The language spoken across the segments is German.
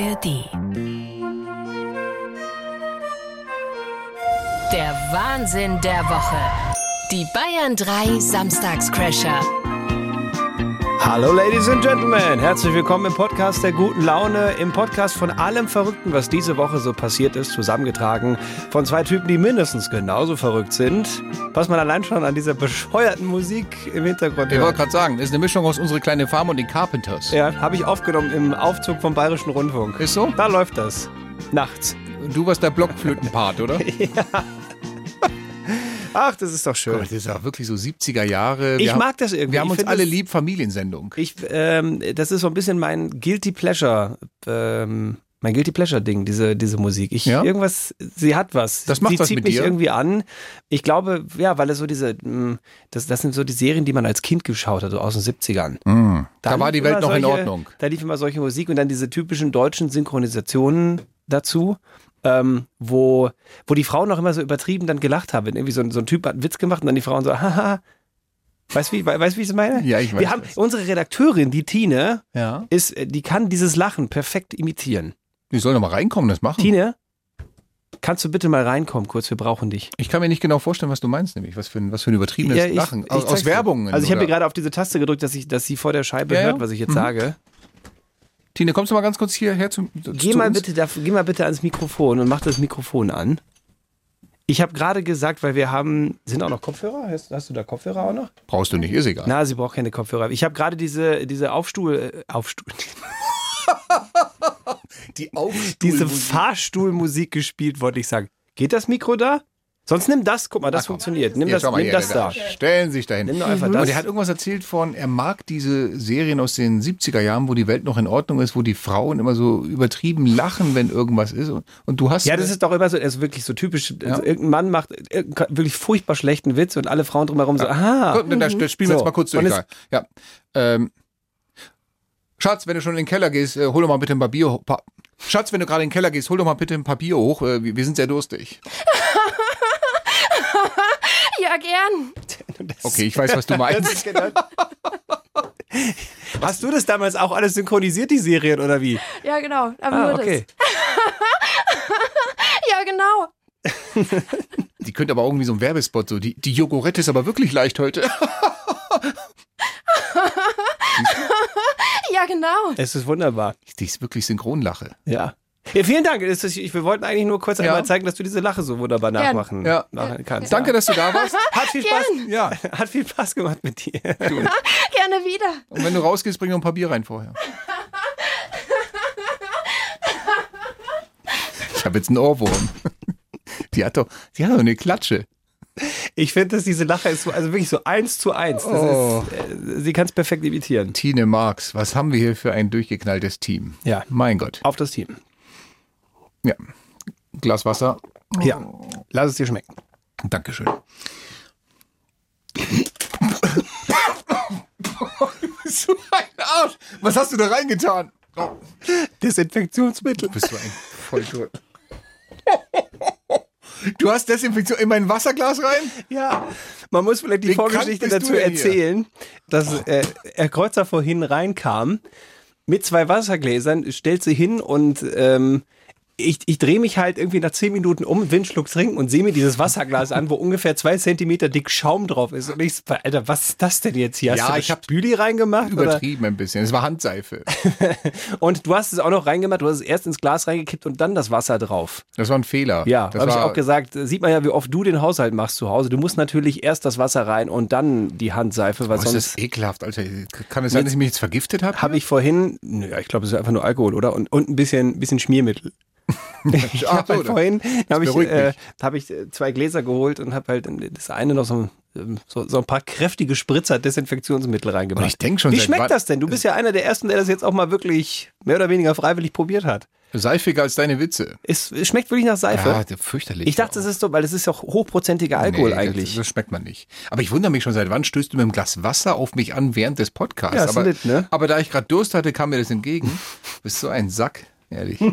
ARD. Der Wahnsinn der Woche. Die Bayern 3 Samstagscrasher. Hallo Ladies and Gentlemen, herzlich willkommen im Podcast der guten Laune, im Podcast von allem Verrückten, was diese Woche so passiert ist, zusammengetragen von zwei Typen, die mindestens genauso verrückt sind, was man allein schon an dieser bescheuerten Musik im Hintergrund Ich hört. wollte gerade sagen, ist eine Mischung aus unsere kleine Farm und den Carpenters. Ja, habe ich aufgenommen im Aufzug vom Bayerischen Rundfunk. Ist so? Da läuft das. Nachts. Du warst der Blockflötenpart, oder? Ach, das ist doch schön. Das ist ja wirklich so 70er Jahre. Wir Ich haben- mag das irgendwie. Wir haben Ich uns alle das- lieb, Familiensendung. Ich, ähm, das ist so ein bisschen mein Guilty Pleasure, ähm, mein Guilty Pleasure Ding, diese, diese Musik. Ich, Ja? irgendwas, sie hat was. Das macht sie was zieht mit mich dir? irgendwie an. Ich glaube, ja, weil es so diese, mh, das, das sind so die Serien, die man als Kind geschaut hat, so aus den 70ern. Da war die Welt noch in solche, Ordnung. Da lief immer solche Musik und dann diese typischen deutschen Synchronisationen dazu. Ähm, wo, wo die Frauen noch immer so übertrieben dann gelacht haben. Irgendwie so, ein- so ein Typ hat einen Witz gemacht und dann die Frauen so, haha. Weißt du, wie, weißt, wie ich es meine? Ja, ich weiß Wir haben, das. unsere Redakteurin, die Tine, Ja. ist, die kann dieses Lachen perfekt imitieren. Die sollen doch mal reinkommen, das machen. Tine, kannst du bitte mal reinkommen kurz? Wir brauchen dich. Ich kann mir nicht genau vorstellen, was du meinst, nämlich. Was für ein, was für ein übertriebenes Ja, ich- Lachen. Aus, aus. Werbungen. Also ich habe hier gerade auf diese Taste gedrückt, dass, ich, dass sie vor der Scheibe ja. hört, was ich jetzt Mhm. sage. Tine, kommst du mal ganz kurz hierher zum. Geh zu mal, uns? bitte da, geh mal bitte ans Mikrofon und mach das Mikrofon an. Ich habe gerade gesagt, weil wir haben, sind auch noch Kopfhörer? Hast, hast du da Kopfhörer auch noch? Brauchst du nicht, ist egal. Na, sie braucht keine Kopfhörer. Ich habe gerade diese, diese Aufstuhl, äh, Aufstuhl, die Aufstuhl diese Fahrstuhlmusik gespielt, wollte ich sagen. Geht das Mikro da? Sonst nimm das, guck mal, das funktioniert. Nimm Hier, das, schau mal nimm hier, das da. Stellen Sie sich dahin. Nimm doch einfach das. Und er hat irgendwas erzählt von, er mag diese Serien aus den 70er Jahren, wo die Welt noch in Ordnung ist, wo die Frauen immer so übertrieben lachen, wenn irgendwas ist. Und, und du hast. Ja, das ist doch immer so, das ist wirklich so typisch. Also irgendein Mann macht wirklich furchtbar schlechten Witz und alle Frauen drumherum so, aha. Gut, da, da spielen wir So. jetzt mal kurz durch. Ja. Ähm, Schatz, wenn du schon in den Keller gehst, äh, hol doch mal bitte ein Papier hoch. Pa Schatz, wenn du gerade in den Keller gehst, hol doch mal bitte ein Papier hoch. Äh, wir, wir sind sehr durstig. Ja, gern. Okay, ich weiß, was du meinst. Hast du das damals auch alles synchronisiert, die Serien, oder wie? Ja, genau. Aber Ah, nur okay. das. Ja, genau. Die könnte aber irgendwie so ein Werbespot, so die, die Jogurette ist aber wirklich leicht heute. Ja, genau. Es ist wunderbar. Die ist wirklich Synchronlache. Ja. Ja, vielen Dank. Ist, ich, wir wollten eigentlich nur kurz Ja. einmal zeigen, dass du diese Lache so wunderbar nachmachen Ja. machen kannst. Danke, dass du da warst. Hat viel Spaß. Ja. Hat viel Spaß gemacht mit dir. Gerne wieder. Und wenn du rausgehst, bring noch ein Papier rein vorher. Ich habe jetzt einen Ohrwurm. Die hat doch, die hat doch eine Klatsche. Ich finde, dass diese Lache ist so, also wirklich so eins zu eins. Das Oh. ist, äh, sie kann es perfekt imitieren. Tine Marx, was haben wir hier für ein durchgeknalltes Team? Ja. Mein Gott. Auf das Team. Ja. Glas Wasser. Ja. Lass es dir schmecken. Dankeschön. so ein Arsch. Was hast du da reingetan? Oh, Desinfektionsmittel. bist du ein Volltrott. Du hast Desinfektion in mein Wasserglas rein? Ja, man muss vielleicht die Wie Vorgeschichte bist du dazu erzählen, dass äh, Herr Kreuzer vorhin reinkam mit zwei Wassergläsern, stellt sie hin und ähm, ich, ich drehe mich halt irgendwie nach zehn Minuten um, Schluck trinken und sehe mir dieses Wasserglas an, wo ungefähr zwei Zentimeter dick Schaum drauf ist. Und ich so, Alter, was ist das denn jetzt hier? Hast Ja, ich hab Spüli reingemacht? Oder? Übertrieben ein bisschen. Es war Handseife. Und du hast es auch noch reingemacht, du hast es erst ins Glas reingekippt und dann das Wasser drauf. Das war ein Fehler. Ja, das habe ich auch gesagt. Sieht man ja, wie oft du den Haushalt machst zu Hause. Du musst natürlich erst das Wasser rein und dann die Handseife, weil Oh, ist sonst das ekelhaft, Alter. Kann es sein, dass ich mich jetzt vergiftet habe? habe ich vorhin, naja, ich glaube, es ist einfach nur Alkohol, oder? Und, und ein bisschen, bisschen Schmiermittel. Ich habe so, halt vorhin habe ich, beruhigt äh, hab ich äh, zwei Gläser geholt und habe halt in das eine noch so, ähm, so, so ein paar kräftige Spritzer Desinfektionsmittel reingemacht. Und ich denk schon, Wie schmeckt das denn? Du bist ja einer der ersten, der das jetzt auch mal wirklich mehr oder weniger freiwillig probiert hat. Seifiger als deine Witze. Es, es schmeckt wirklich nach Seife. Ja, fürchterlich. ich dachte, es ist so, weil es ist ja auch hochprozentiger Alkohol Nee, eigentlich. Das, das schmeckt man nicht. Aber ich wundere mich schon, seit wann stößt du mit einem Glas Wasser auf mich an während des Podcasts? Ja, aber, nett, ne? aber da ich gerade Durst hatte, kam mir das entgegen. Bist so ein Sack, ehrlich.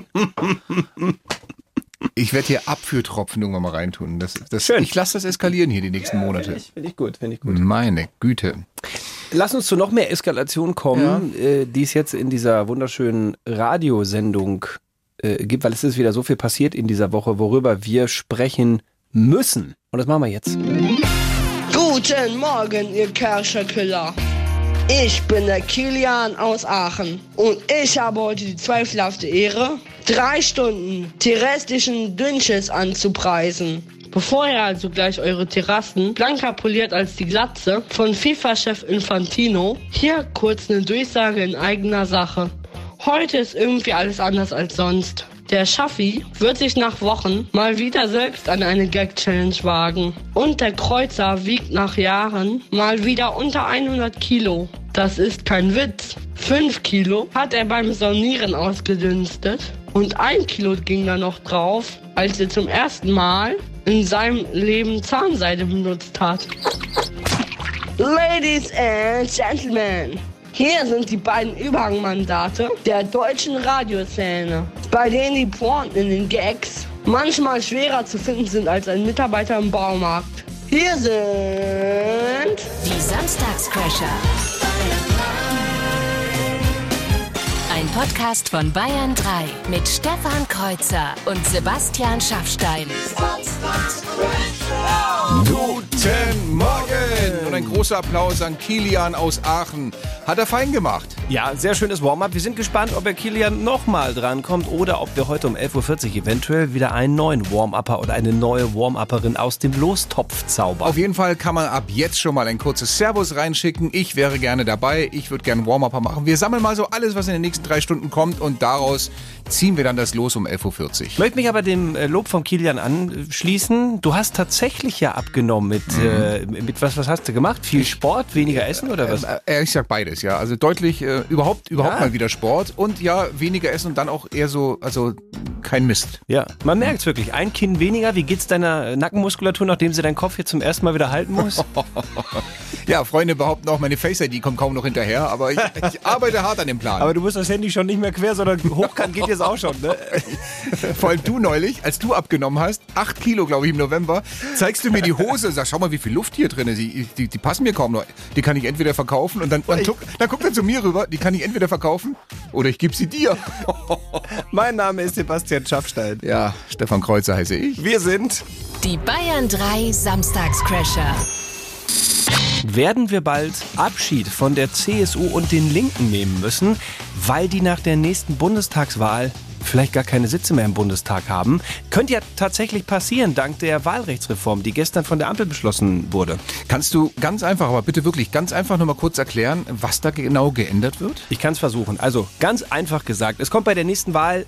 Ich werde hier Abführtropfen irgendwann mal reintun. Das, das, Schön. Ich lasse das eskalieren hier die nächsten Monate. Finde ich, find ich gut, finde ich gut. Meine Güte. Lass uns zu noch mehr Eskalation kommen, äh, die es jetzt in dieser wunderschönen Radiosendung äh, gibt, weil es ist wieder so viel passiert in dieser Woche, worüber wir sprechen müssen. Und das machen wir jetzt. Guten Morgen, ihr Kercherkiller. Ich bin der Kilian aus Aachen und ich habe heute die zweifelhafte Ehre, drei Stunden terrestischen Dünnschiss anzupreisen. Bevor ihr also gleich eure Terrassen blanker poliert als die Glatze von FIFA-Chef Infantino, hier kurz eine Durchsage in eigener Sache. Heute ist irgendwie alles anders als sonst. Der Schaffi wird sich nach Wochen mal wieder selbst an eine Gag-Challenge wagen. Und der Kreuzer wiegt nach Jahren mal wieder unter 100 Kilo. Das ist kein Witz. 5 Kilo hat er beim Saunieren ausgedünstet. Und ein Kilo ging da noch drauf, als er zum ersten Mal in seinem Leben Zahnseide benutzt hat. Ladies and Gentlemen, hier sind die beiden Überhangmandate der deutschen Radioszene, bei denen die Pointen in den Gags manchmal schwerer zu finden sind als ein Mitarbeiter im Baumarkt. Hier sind Die Samstagscrasher. Ein Podcast von Bayern 3 mit Stefan Kreuzer und Sebastian Schaffstein. Guten Morgen! Und ein großer Applaus an Kilian aus Aachen. Hat er fein gemacht. Ja, sehr schönes Warm-up. Wir sind gespannt, ob er Kilian nochmal drankommt oder ob wir heute um 11.40 Uhr eventuell wieder einen neuen Warm-Upper oder eine neue Warm-Upperin aus dem Lostopf zaubern. Auf jeden Fall kann man ab jetzt schon mal ein kurzes Servus reinschicken. Ich wäre gerne dabei. Ich würde gerne Warm-Upper machen. Wir sammeln mal so alles, was in den nächsten drei Stunden kommt und daraus ziehen wir dann das Los um 11.40 Uhr. Ich möchte mich aber dem äh, Lob von Kilian anschließen. Du hast tatsächlich ja abgenommen mit, äh, mit was, was hast du gemacht? Viel Sport, weniger Essen oder was? Äh, ich sag beides, ja. Also deutlich äh, überhaupt überhaupt Ja. mal wieder Sport und ja, weniger essen und dann auch eher so, also kein Mist. Ja, man merkt es wirklich. Ein Kinn weniger. Wie geht's deiner Nackenmuskulatur, nachdem sie deinen Kopf hier zum ersten Mal wieder halten muss? Ja, Freunde behaupten auch, meine Face ID kommt kaum noch hinterher, aber ich, ich arbeite hart an dem Plan. Aber du musst das Handy schon nicht mehr quer, sondern hochkant geht jetzt auch schon, ne? Vor allem du neulich, als du abgenommen hast, 8 Kilo, glaube ich, im November, zeigst du mir die Hose, sagst, schau mal, wie viel Luft hier drin ist. Die, die, die passen mir kaum noch. Die kann ich entweder verkaufen und dann, und guck, dann guckt er zu mir rüber, die kann ich entweder verkaufen oder ich gebe sie dir. Mein Name ist Sebastian Schaffstein. Ja, Stefan Kreuzer heiße ich. Wir sind. Die Bayern 3 Samstagscrasher. Werden wir bald Abschied von der CSU und den Linken nehmen müssen, weil die nach der nächsten Bundestagswahl vielleicht gar keine Sitze mehr im Bundestag haben? Könnte ja tatsächlich passieren, dank der Wahlrechtsreform, die gestern von der Ampel beschlossen wurde. Kannst du ganz einfach, aber bitte wirklich ganz einfach nochmal kurz erklären, was da genau geändert wird? Ich kann es versuchen. Also ganz einfach gesagt, es kommt bei der nächsten Wahl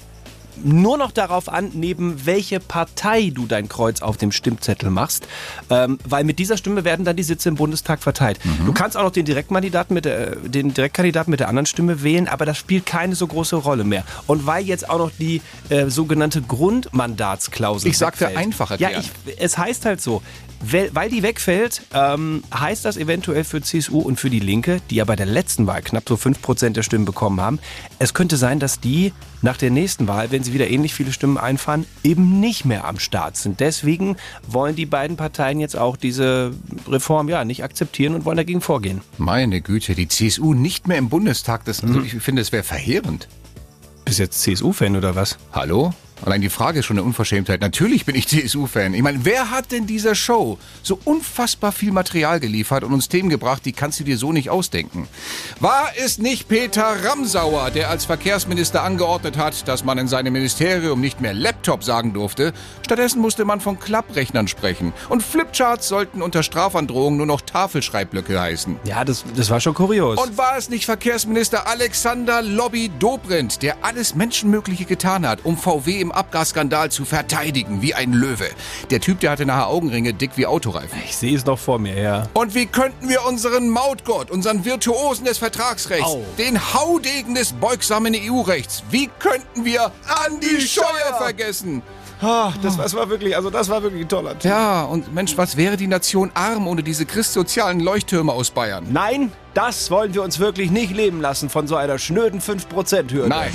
nur noch darauf an, neben welche Partei du dein Kreuz auf dem Stimmzettel machst, ähm, weil mit dieser Stimme werden dann die Sitze im Bundestag verteilt. Du kannst auch noch den Direktkandidaten mit der, den Direktkandidaten mit der anderen Stimme wählen, aber das spielt keine so große Rolle mehr. Und weil jetzt auch noch die äh, sogenannte Grundmandatsklausel Ich sagte wegfällt. einfach Ja, ich, es heißt halt so, weil, weil die wegfällt, ähm, heißt das eventuell für CSU und für die Linke, die ja bei der letzten Wahl knapp so 5% der Stimmen bekommen haben, es könnte sein, dass die nach der nächsten Wahl, wenn sie wieder ähnlich viele Stimmen einfahren, eben nicht mehr am Start sind. Deswegen wollen die beiden Parteien jetzt auch diese Reform ja nicht akzeptieren und wollen dagegen vorgehen. Meine Güte, die CSU nicht mehr im Bundestag, das, also ich finde, das wäre verheerend. Bist jetzt CSU-Fan oder was? Hallo? Allein die Frage ist schon eine Unverschämtheit. Natürlich bin ich CSU-Fan. Ich meine, wer hat denn dieser Show so unfassbar viel Material geliefert und uns Themen gebracht, die kannst du dir so nicht ausdenken? War es nicht Peter Ramsauer, der als Verkehrsminister angeordnet hat, dass man in seinem Ministerium nicht mehr Laptop sagen durfte? Stattdessen musste man von Klapprechnern sprechen. Und Flipcharts sollten unter Strafandrohung nur noch Tafelschreibblöcke heißen. Ja, das, das war schon kurios. Und war es nicht Verkehrsminister Alexander Lobby Dobrindt, der alles Menschenmögliche getan hat, um VW im Abgasskandal zu verteidigen, wie ein Löwe? Der Typ, der hatte nachher Augenringe dick wie Autoreifen. ich sehe es noch vor mir, ja. Und wie könnten wir unseren Mautgott, unseren Virtuosen des Vertragsrechts, Au. den Haudegen des beugsamen EU-Rechts, wie könnten wir Andi Scheuer vergessen? Ah, das, das war wirklich, also das war wirklich ein toller Typ. Ja, und Mensch, was wäre die Nation arm ohne diese christsozialen Leuchttürme aus Bayern? Nein, das wollen wir uns wirklich nicht leben lassen von so einer schnöden 5%-Hürde. Nein.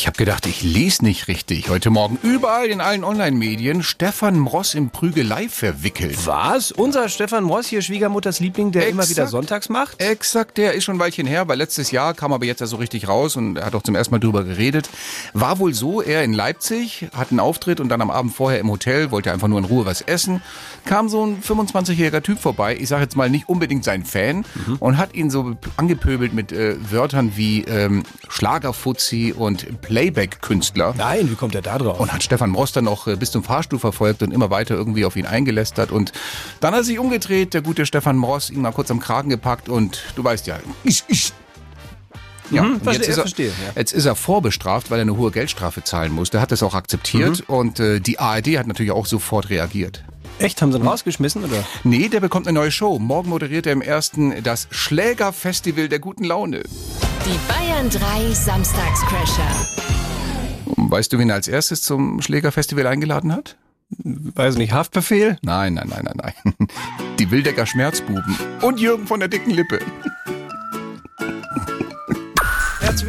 Ich habe gedacht, ich lese nicht richtig. Heute Morgen überall in allen Online-Medien Stefan Mross im Prügelei verwickelt. Was? Unser Stefan Moss hier, Schwiegermutters Liebling, der immer Exakt. wieder sonntags macht? Exakt, der ist schon ein Weilchen her, weil letztes Jahr kam aber jetzt ja so richtig raus und er hat auch zum ersten Mal drüber geredet. War wohl so, er in Leipzig hat einen Auftritt und dann am Abend vorher im Hotel, wollte einfach nur in Ruhe was essen, kam so ein 25-jähriger Typ vorbei, ich sage jetzt mal nicht unbedingt sein Fan, und hat ihn so angepöbelt mit äh, Wörtern wie ähm, Schlagerfuzzi und Playback-Künstler. Nein, wie kommt er da drauf? Und hat Stefan Moss dann noch äh, bis zum Fahrstuhl verfolgt und immer weiter irgendwie auf ihn eingelästert. Und dann hat er sich umgedreht, der gute Stefan Moss, ihn mal kurz am Kragen gepackt und du weißt ja, ich, ich. Ja, und Mhm, verstehe, jetzt, ist er, verstehe, ja. jetzt ist er vorbestraft, weil er eine hohe Geldstrafe zahlen muss. Der hat das auch akzeptiert Mhm. und äh, die ARD hat natürlich auch sofort reagiert. Echt, haben sie ihn rausgeschmissen, oder? Nee, der bekommt eine neue Show. Morgen moderiert er im ersten das Schlägerfestival der guten Laune. Die Bayern 3 Samstagscrasher. Weißt du, wen er als erstes zum Schlägerfestival eingeladen hat? Weiß nicht, Haftbefehl? Nein, nein, nein, nein, nein. Die Wildecker Schmerzbuben und Jürgen von der dicken Lippe.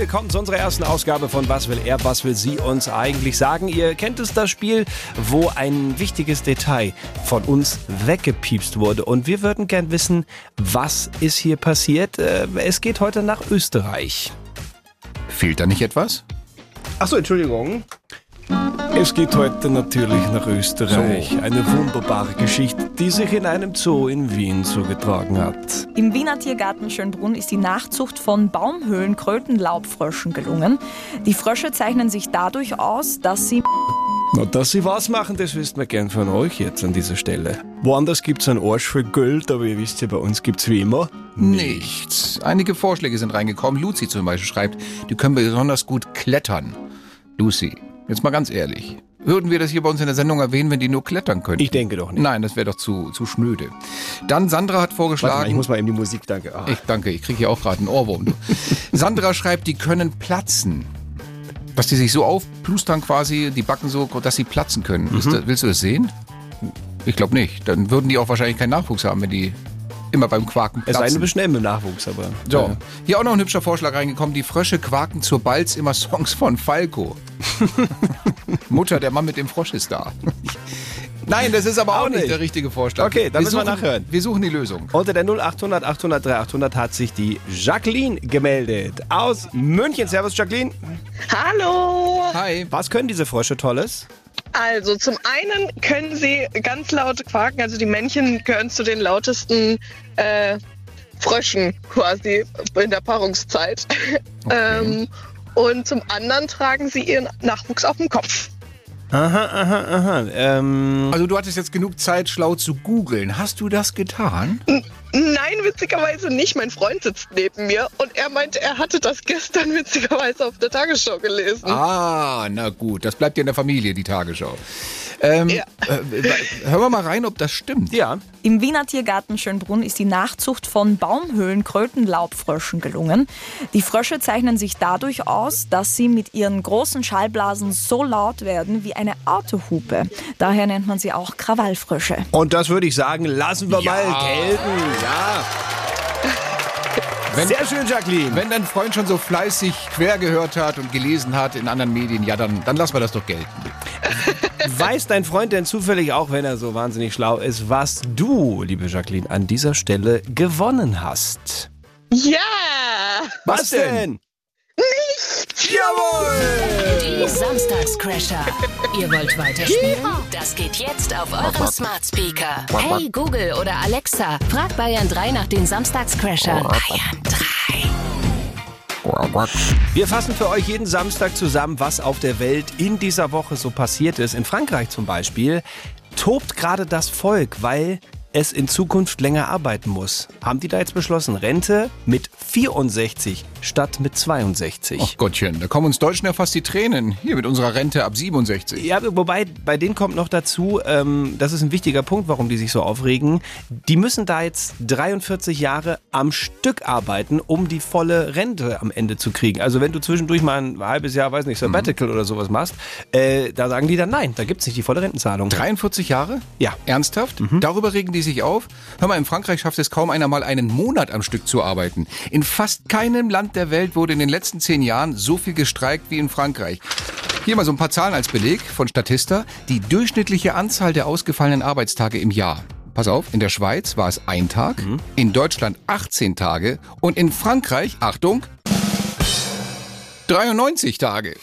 Willkommen zu unserer ersten Ausgabe von Was will er, was will sie uns eigentlich sagen? Ihr kennt es, das Spiel, wo ein wichtiges Detail von uns weggepiepst wurde. Und wir würden gern wissen, was ist hier passiert? Äh, Es geht heute nach Österreich. Fehlt da nicht etwas? Achso, Entschuldigung. Es geht heute natürlich nach Österreich. Eine wunderbare Geschichte, die sich in einem Zoo in Wien zugetragen hat. Im Wiener Tiergarten Schönbrunn ist die Nachzucht von Baumhöhlenkrötenlaubfröschen gelungen. Die Frösche zeichnen sich dadurch aus, dass sie Na, dass sie was machen, das wissen wir gern von euch jetzt an dieser Stelle. Woanders gibt's einen Arsch für Geld, aber ihr wisst ja, bei uns gibt's wie immer Nichts. Einige Vorschläge sind reingekommen. Lucy zum Beispiel schreibt, die können besonders gut klettern. Lucy, jetzt mal ganz ehrlich. Würden wir das hier bei uns in der Sendung erwähnen, wenn die nur klettern könnten? Ich denke doch nicht. Nein, das wäre doch zu, zu schnöde. Dann Sandra hat vorgeschlagen. mal, ich muss mal eben die Musik, danke. Ah. Ich danke, ich kriege hier auch gerade einen Ohrwurm. Sandra schreibt, die können platzen. Dass die sich so aufplustern quasi, die Backen so, dass sie platzen können. Mhm. das, willst du das sehen? Ich glaube nicht. Dann würden die auch wahrscheinlich keinen Nachwuchs haben, wenn die immer beim Quaken es sei denn, platzen. du bist schnell mit dem Nachwuchs, aber. So, äh, hier auch noch ein hübscher Vorschlag reingekommen. Die Frösche quaken zur Balz immer Songs von Falco. Mutter, der Mann mit dem Frosch ist da. Nein, das ist aber auch, Auch nicht nicht. der richtige Vorschlag. Okay, dann müssen wir suchen, nachhören. Wir suchen die Lösung. Unter der 0800 800 3800 hat sich die Jacqueline gemeldet aus München. Servus, Jacqueline. Hallo! Hi. Was können diese Frösche Tolles? Also zum einen können sie ganz laut quaken, also die Männchen gehören zu den lautesten äh, Fröschen quasi in der Paarungszeit. ähm, und zum anderen tragen sie ihren Nachwuchs auf dem Kopf. Aha, aha, aha. Ähm, Also du hattest jetzt genug Zeit, schlau zu googeln. Hast du das getan? Nein, witzigerweise nicht. Mein Freund sitzt neben mir und er meinte, er hatte das gestern witzigerweise auf der Tagesschau gelesen. Ah, na gut. Das bleibt ja in der Familie, die Tagesschau. Ähm, Ja. äh, hören wir mal rein, ob das stimmt. ja. Im Wiener Tiergarten Schönbrunn ist die Nachzucht von Baumhöhlenkrötenlaubfröschen gelungen. Die Frösche zeichnen sich dadurch aus, dass sie mit ihren großen Schallblasen so laut werden wie eine Autohupe. Daher nennt man sie auch Krawallfrösche. Und das würde ich sagen, lassen wir Ja. mal gelten. Ja. Wenn, Sehr schön, Jacqueline. wenn dein Freund schon so fleißig quer gehört hat und gelesen hat in anderen Medien, ja, dann, dann lassen wir das doch gelten. Weiß dein Freund denn zufällig auch, wenn er so wahnsinnig schlau ist, was du, liebe Jacqueline, an dieser Stelle gewonnen hast? Ja! Was, denn? Nichts! Jawohl! Die Samstagscrasher. Ihr wollt weiterspielen? Das geht jetzt auf euren Smart Speaker. Hey Google oder Alexa, frag Bayern 3 nach den Samstagscrashern. Bayern 3. Wir fassen für euch jeden Samstag zusammen, was auf der Welt in dieser Woche so passiert ist. In Frankreich zum Beispiel tobt gerade das Volk, weil es in Zukunft länger arbeiten muss. Haben die da jetzt beschlossen, Rente mit 64 statt mit 62? Ach Gottchen, da kommen uns Deutschen ja fast die Tränen. Hier mit unserer Rente ab 67. Ja, wobei bei denen kommt noch dazu, ähm, das ist ein wichtiger Punkt, warum die sich so aufregen. Die müssen da jetzt 43 Jahre am Stück arbeiten, um die volle Rente am Ende zu kriegen. Also wenn du zwischendurch mal ein halbes Jahr, weiß nicht, Sabbatical oder sowas machst, äh, da sagen die dann nein, da gibt's nicht die volle Rentenzahlung. 43 Jahre? Ja. Ernsthaft? Darüber regen die die sich auf? Hör mal, in Frankreich schafft es kaum einer mal einen Monat am Stück zu arbeiten. In fast keinem Land der Welt wurde in den letzten zehn Jahren so viel gestreikt wie in Frankreich. Hier mal so ein paar Zahlen als Beleg von Statista. Die durchschnittliche Anzahl der ausgefallenen Arbeitstage im Jahr. Pass auf, in der Schweiz war es ein Tag, in Deutschland 18 Tage und in Frankreich, Achtung, 93 Tage.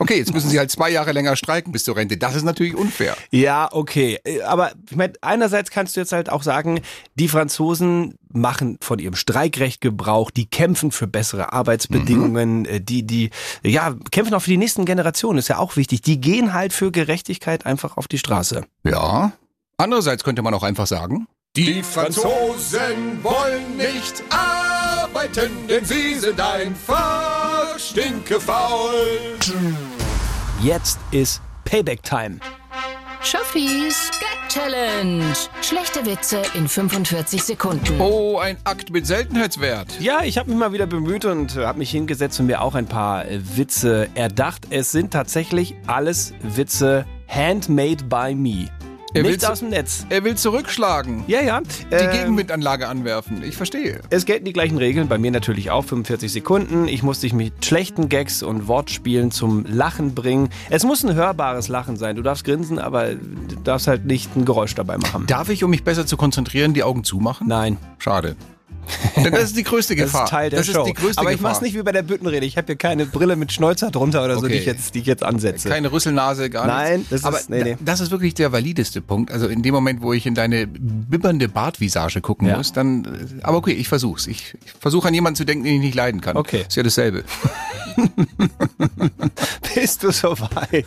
Okay, jetzt müssen sie halt zwei Jahre länger streiken bis zur Rente. Das ist natürlich unfair. Ja, okay. Aber ich meine, einerseits kannst du jetzt halt auch sagen, die Franzosen machen von ihrem Streikrecht Gebrauch, die kämpfen für bessere Arbeitsbedingungen, äh, die, die, ja, kämpfen auch für die nächsten Generationen, ist ja auch wichtig. Die gehen halt für Gerechtigkeit einfach auf die Straße. Ja. Andererseits könnte man auch einfach sagen, die Franzosen wollen nicht arbeiten, denn sie sind einfach stinkefaul. Jetzt ist Payback-Time. Schaffis Gag Challenge. Schlechte Witze in 45 Sekunden. Oh, ein Akt mit Seltenheitswert. Ja, ich habe mich mal wieder bemüht und habe mich hingesetzt und mir auch ein paar äh, Witze erdacht. Es sind tatsächlich alles Witze handmade by me. Er Nicht will aus dem Netz. Er will zurückschlagen. Ja, ja. Die ähm, Gegenwindanlage anwerfen. Ich verstehe. Es gelten die gleichen Regeln, bei mir natürlich auch 45 Sekunden. Ich muss dich mit schlechten Gags und Wortspielen zum Lachen bringen. Es muss ein hörbares Lachen sein. Du darfst grinsen, aber du darfst halt nicht ein Geräusch dabei machen. Darf ich, um mich besser zu konzentrieren, die Augen zumachen? Nein. Schade. Denn das ist die größte Das Gefahr. ist Teil der das Show. aber ich Gefahr. mach's nicht wie bei der Büttenrede. Ich habe hier keine Brille mit Schnäuzer drunter oder so, Okay. die ich jetzt, die ich jetzt ansetze. Keine Rüsselnase, gar Nein, nichts. das ist- Aber nee, nee. da- das ist wirklich der valideste Punkt. Also in dem Moment, wo ich in deine bibbernde Bartvisage gucken Ja. muss, dann. äh, Aber okay, ich versuch's. Ich, ich versuche an jemanden zu denken, den ich nicht leiden kann. Okay. Ist ja dasselbe. Bist du soweit?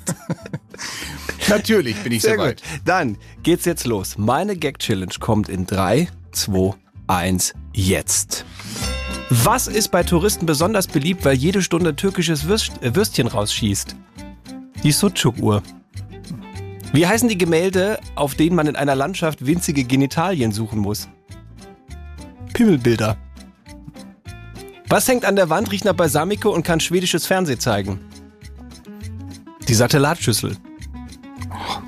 Natürlich bin ich Sehr soweit. gut. Dann geht's jetzt los. Meine Gag-Challenge kommt in 3, 2, 1, jetzt. Was ist bei Touristen besonders beliebt, weil jede Stunde türkisches Würst, äh, Würstchen rausschießt? Die Sucuk-Uhr. Wie heißen die Gemälde, auf denen man in einer Landschaft winzige Genitalien suchen muss? Pimmelbilder. Was hängt an der Wand, riecht nach Balsamico und kann schwedisches Fernsehen zeigen? Die Satellitschüssel.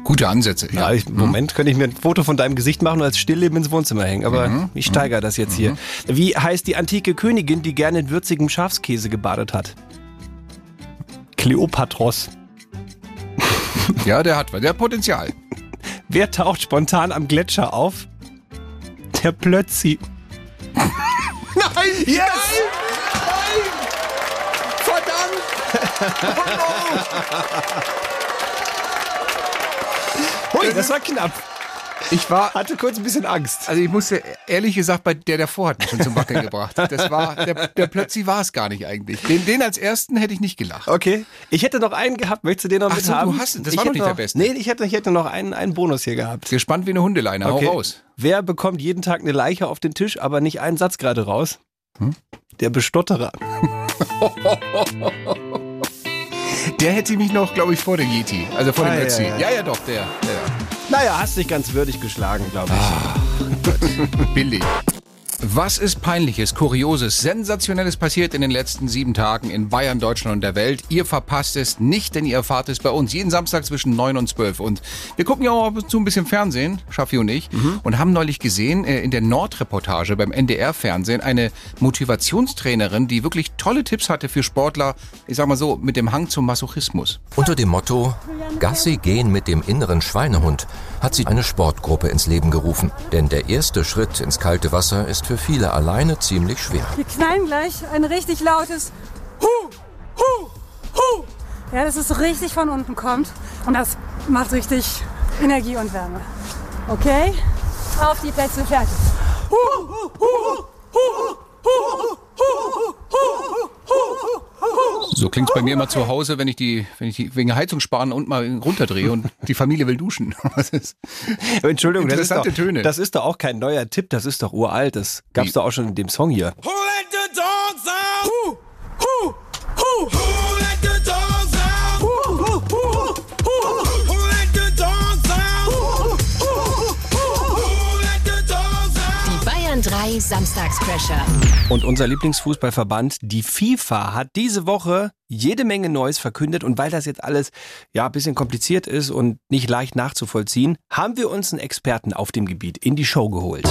Gute Ansätze. Ja, ich, im Moment könnte ich mir ein Foto von deinem Gesicht machen und als Stillleben ins Wohnzimmer hängen, aber ich steigere das jetzt hier. Wie heißt die antike Königin, die gerne in würzigem Schafskäse gebadet hat? Kleopatros. ja, der hat was. Der hat Potenzial. Wer taucht spontan am Gletscher auf? Der Plötzi. Nein! Yes! Nein! Verdammt! Hui, das war knapp. Ich war. Hatte kurz ein bisschen Angst. Also ich musste ehrlich gesagt bei der davor hat mich schon zum Wackeln gebracht. Das war der, der plötzlich war es gar nicht eigentlich. Den, den als ersten hätte ich nicht gelacht. Okay. Ich hätte noch einen gehabt. Möchtest du den noch Ach mit so, du haben? hast- das Ich war doch nicht der noch, beste. Nee, ich hätte, ich hätte noch einen, einen Bonus hier gehabt. Gespannt wie eine Hundeleine. Hau raus. Wer bekommt jeden Tag eine Leiche auf den Tisch, aber nicht einen Satz gerade raus? Hm? Der Bestotterer. Der hätte mich noch, glaube ich, vor dem Yeti. Also vor dem Ah, ja, Ötzi. ja. Ja, ja, doch, der. der. Naja, hast dich ganz würdig geschlagen, glaube ich. Ah. Billig. Was ist peinliches, kurioses, sensationelles passiert in den letzten sieben Tagen in Bayern, Deutschland und der Welt? Ihr verpasst es nicht, denn ihr erfahrt es bei uns jeden Samstag zwischen 9 und 12. Und wir gucken ja auch ab und zu ein bisschen Fernsehen, Schaffi und ich, und haben neulich gesehen äh, in der Nordreportage beim NDR-Fernsehen eine Motivationstrainerin, die wirklich tolle Tipps hatte für Sportler, ich sag mal so, mit dem Hang zum Masochismus. Unter dem Motto Gassi gehen mit dem inneren Schweinehund hat sie eine Sportgruppe ins Leben gerufen. Denn der erste Schritt ins kalte Wasser ist für viele alleine ziemlich schwer. Wir knallen gleich ein richtig lautes Hu, Hu, Hu. Ja, dass es richtig von unten kommt. Und das macht richtig Energie und Wärme. Okay? Auf die Plätze, fertig. Hu, Hu, Hu, Hu, Hu, Hu, Hu, Hu. So klingt's bei mir immer zu Hause, wenn ich die, wenn ich die wegen Heizung sparen und mal runterdrehe und die Familie will duschen. Das ist, Entschuldigung, das ist, doch, Töne. das ist doch auch kein neuer Tipp, das ist doch uralt. Das gab's Wie? doch auch schon in dem Song hier. Die Bayern 3 Samstagscrasher. Und unser Lieblingsfußballverband, die FIFA, hat diese Woche jede Menge Neues verkündet und weil das jetzt alles ja ein bisschen kompliziert ist und nicht leicht nachzuvollziehen, haben wir uns einen Experten auf dem Gebiet in die Show geholt.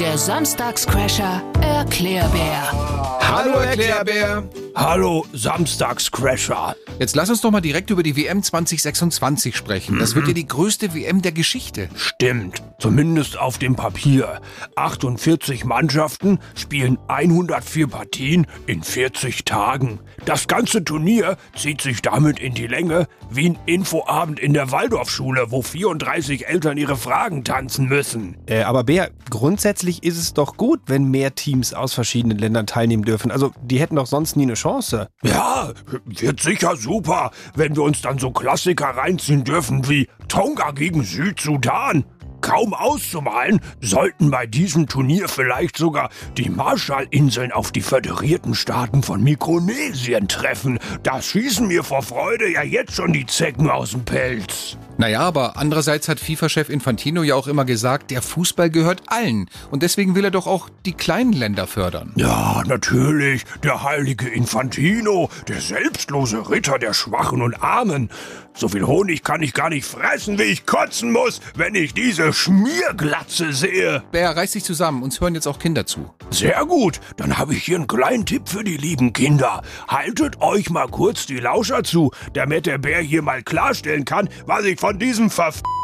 Der Samstagscrasher Erklärbär. Hallo Erklärbär. Hallo Samstagscrasher. Jetzt lass uns doch mal direkt über die WM 2026 sprechen. Das wird ja die größte WM der Geschichte. Stimmt, zumindest auf dem Papier. 48 Mannschaften spielen 104 Partien in 40 Tagen. Das ganze Turnier zieht sich damit in die Länge wie ein Infoabend in der Waldorfschule, wo 34 Eltern ihre Fragen tanzen müssen. Äh, aber Bär, grundsätzlich ist es doch gut, wenn mehr Teams aus verschiedenen Ländern teilnehmen dürfen. Also die hätten doch sonst nie eine Chance. Ja, wird sicher super, wenn wir uns dann so Klassiker reinziehen dürfen wie Tonga gegen Südsudan. Kaum auszumalen, sollten bei diesem Turnier vielleicht sogar die Marshallinseln auf die föderierten Staaten von Mikronesien treffen. Da schießen mir vor Freude ja jetzt schon die Zecken aus dem Pelz. Naja, aber andererseits hat FIFA-Chef Infantino ja auch immer gesagt, der Fußball gehört allen. Und deswegen will er doch auch die kleinen Länder fördern. Ja, natürlich, der heilige Infantino, der selbstlose Ritter der Schwachen und Armen. So viel Honig kann ich gar nicht fressen, wie ich kotzen muss, wenn ich diese Schmierglatze sehe. Bär, reiß dich zusammen, uns hören jetzt auch Kinder zu. Sehr gut, dann habe ich hier einen kleinen Tipp für die lieben Kinder. Haltet euch mal kurz die Lauscher zu, damit der Bär hier mal klarstellen kann, was ich von diesem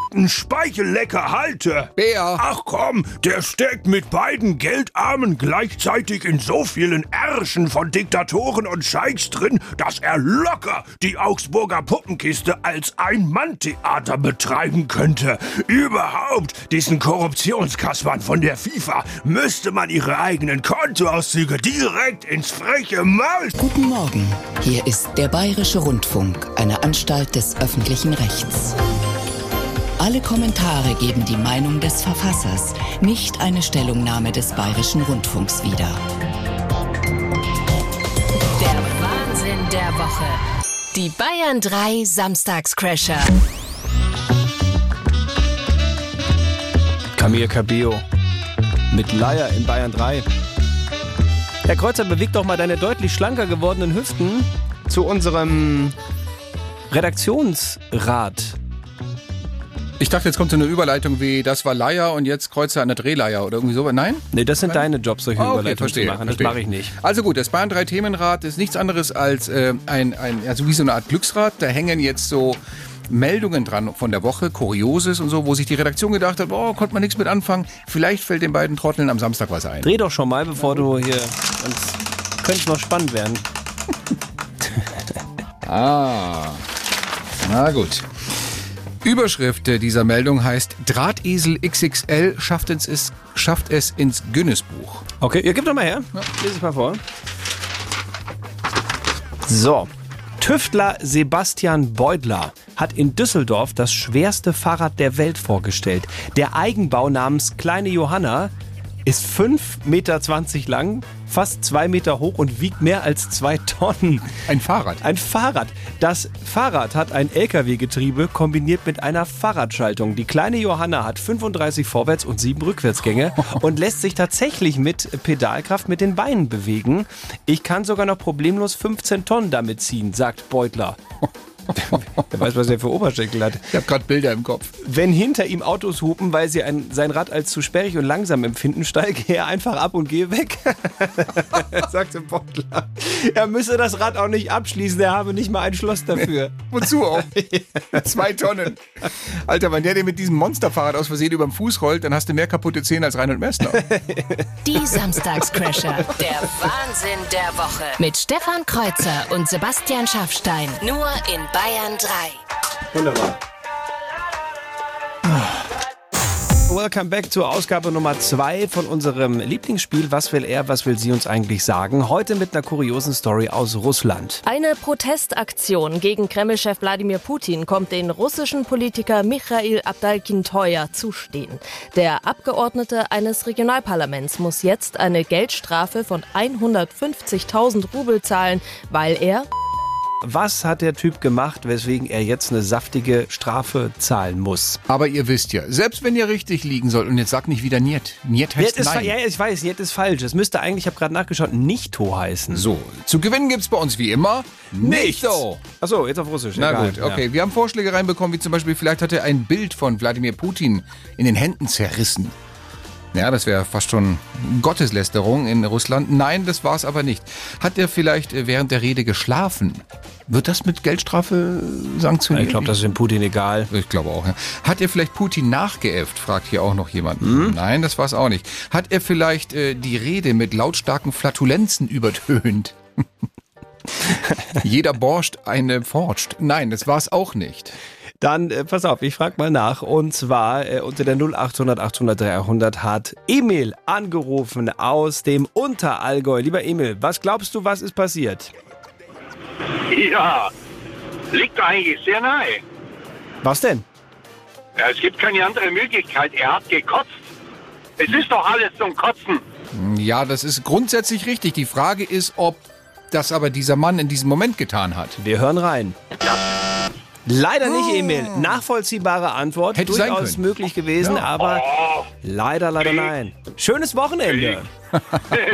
verf***ten Speichellecker halte. Bär! Ach komm, der steckt mit beiden Geldarmen gleichzeitig in so vielen Ärschen von Diktatoren und Scheichs drin, dass er locker die Augsburger Puppenkiste als Ein-Mann-Theater betreiben könnte. Überhaupt, diesen Korruptionskaspern von der FIFA müsste man ihre eigenen Kontoauszüge direkt ins freche Maul Guten Morgen. Hier ist der Bayerische Rundfunk, eine Anstalt des öffentlichen Rechts. Alle Kommentare geben die Meinung des Verfassers, nicht eine Stellungnahme des Bayerischen Rundfunks wieder. Der Wahnsinn der Woche. Die Bayern 3 Samstagscrasher. Camille Cabello mit Leier in Bayern 3. Herr Kreuzer, beweg doch mal deine deutlich schlanker gewordenen Hüften zu unserem Redaktionsrat. Ich dachte, jetzt kommt so eine Überleitung wie, das war Leier und jetzt Kreuzer an der Drehleier oder irgendwie sowas. Nein? Nee, das sind deine Jobs, solche Ah, okay, Überleitungen verstehe, zu machen. verstehe. Das mache ich nicht. Also gut, das Bayern 3 Themenrad ist nichts anderes als äh, ein, ein, also wie so eine Art Glücksrad. Da hängen jetzt so Meldungen dran von der Woche, Kurioses und so, wo sich die Redaktion gedacht hat, oh, konnte man nichts mit anfangen. Vielleicht fällt den beiden Trotteln am Samstag was ein. Dreh doch schon mal, bevor du hier. Sonst könnte es noch spannend werden. Ah, na gut. Überschrift dieser Meldung heißt Drahtesel XXL schafft es, schafft es ins Guinness-Buch. Okay, ihr gebt doch mal her. Lese ich mal vor. So. Tüftler Sebastian Beudler hat in Düsseldorf das schwerste Fahrrad der Welt vorgestellt. Der Eigenbau namens Kleine Johanna ist 5,20 Meter lang, fast 2 Meter hoch und wiegt mehr als 2 Tonnen. Ein Fahrrad. Ein Fahrrad. Das Fahrrad hat ein LKW-Getriebe kombiniert mit einer Fahrradschaltung. Die kleine Johanna hat 35 Vorwärts- und 7 Rückwärtsgänge und lässt sich tatsächlich mit Pedalkraft mit den Beinen bewegen. Ich kann sogar noch problemlos 15 Tonnen damit ziehen, sagt Beutler. Wer weiß, was er für Oberschenkel hat. Ich habe gerade Bilder im Kopf. Wenn hinter ihm Autos hupen, weil sie ein, sein Rad als zu sperrig und langsam empfinden, steige er einfach ab und gehe weg. sagte Beutler. Er müsse das Rad auch nicht abschließen, er habe nicht mal ein Schloss dafür. Wozu auch? Zwei Tonnen. Alter, wenn der dir mit diesem Monsterfahrrad aus Versehen über den Fuß rollt, dann hast du mehr kaputte Zähne als Reinhold Messner. Die Samstagscrasher. Der Wahnsinn der Woche. Mit Stefan Kreuzer und Sebastian Schaffstein. Nur in Bayern 3. Wunderbar. Welcome back zur Ausgabe Nummer 2 von unserem Lieblingsspiel Was will er, was will sie uns eigentlich sagen? Heute mit einer kuriosen Story aus Russland. Eine Protestaktion gegen Kremlchef Wladimir Putin kommt den russischen Politiker Michail Abdalkin teuer zu stehen. Der Abgeordnete eines Regionalparlaments muss jetzt eine Geldstrafe von 150.000 Rubel zahlen, weil er Was hat der Typ gemacht, weswegen er jetzt eine saftige Strafe zahlen muss? Aber ihr wisst ja, selbst wenn ihr richtig liegen sollt, und jetzt sagt nicht wieder Niet. Niet heißt Niet ist, nein. ja, ich weiß, Niet ist falsch. Es müsste eigentlich, ich habe gerade nachgeschaut, Nichto heißen. So, zu gewinnen gibt's bei uns wie immer Nichts. Nichto. Achso, jetzt auf Russisch. Na egal. gut, okay. Wir haben Vorschläge reinbekommen, wie zum Beispiel, vielleicht hat er ein Bild von Wladimir Putin in den Händen zerrissen. Ja, das wäre fast schon Gotteslästerung in Russland. Nein, das war es aber nicht. Hat er vielleicht äh, während der Rede geschlafen? Wird das mit Geldstrafe äh, sanktioniert? Ich glaube, das ist dem Putin egal. Ich glaube auch. Ja. Hat er vielleicht Putin nachgeäfft? Fragt hier auch noch jemand. Nein, das war es auch nicht. Hat er vielleicht äh, die Rede mit lautstarken Flatulenzen übertönt? Jeder borscht, eine forscht. Nein, das war es auch nicht. Dann, äh, pass auf, ich frage mal nach. Und zwar äh, unter der 0800 800 300 hat Emil angerufen aus dem Unterallgäu. Lieber Emil, was glaubst du, was ist passiert? Ja, liegt eigentlich sehr nahe. Was denn? Ja, es gibt keine andere Möglichkeit. Er hat gekotzt. Es ist doch alles zum Kotzen. Ja, das ist grundsätzlich richtig. Die Frage ist, ob das aber dieser Mann in diesem Moment getan hat. Wir hören rein. Leider nicht, Emil. Nachvollziehbare Antwort. Hätte sein Durchaus können. möglich gewesen, aber leider, leider nein. Schönes Wochenende.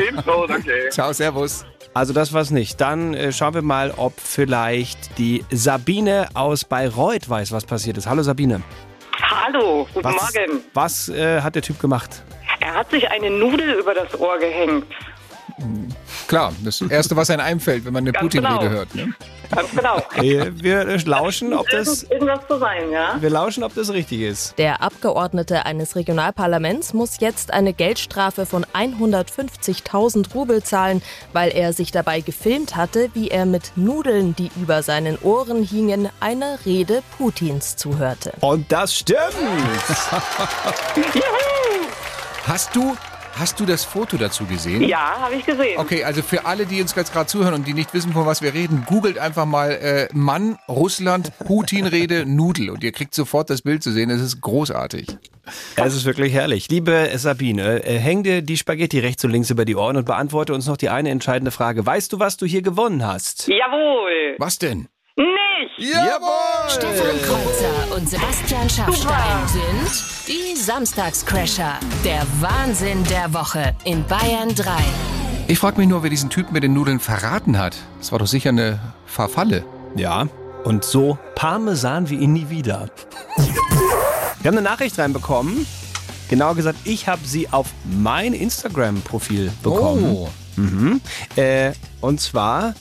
Ebenso, danke. Ciao, servus. Also das war's nicht. Dann äh, schauen wir mal, ob vielleicht die Sabine aus Bayreuth weiß, was passiert ist. Hallo Sabine. Hallo, guten Was, Morgen. was äh, hat der Typ gemacht? Er hat sich eine Nudel über das Ohr gehängt. Klar, das Erste, was einem einfällt, wenn man eine Ganz Putin-Rede genau. hört. Ne? Ganz genau. Wir lauschen, ob das, Irgend- Irgendwas zu sein, ja? wir lauschen, ob das richtig ist. Der Abgeordnete eines Regionalparlaments muss jetzt eine Geldstrafe von 150.000 Rubel zahlen, weil er sich dabei gefilmt hatte, wie er mit Nudeln, die über seinen Ohren hingen, eine Rede Putins zuhörte. Und das stimmt. Hast du, hast du das Foto dazu gesehen? Ja, habe ich gesehen. Okay, also für alle, die uns jetzt gerade zuhören und die nicht wissen, von was wir reden, googelt einfach mal äh, Mann, Russland, Putin-Rede, Nudel und ihr kriegt sofort das Bild zu sehen. Es ist großartig. Es ist wirklich herrlich. Liebe Sabine, äh, häng dir die Spaghetti rechts und links über die Ohren und beantworte uns noch die eine entscheidende Frage. Weißt du, was du hier gewonnen hast? Jawohl. Was denn? Nicht. Jawohl! Stefan Kreuzer und Sebastian Schaffstein sind die Samstagscrasher. Der Wahnsinn der Woche in Bayern 3. Ich frage mich nur, wer diesen Typen mit den Nudeln verraten hat. Das war doch sicher eine Verfalle. Ja, und so Parmesan wie ihn nie wieder. Wir haben eine Nachricht reinbekommen. Genauer gesagt, ich habe sie auf mein Instagram-Profil bekommen. Oh. Mhm. Äh, und zwar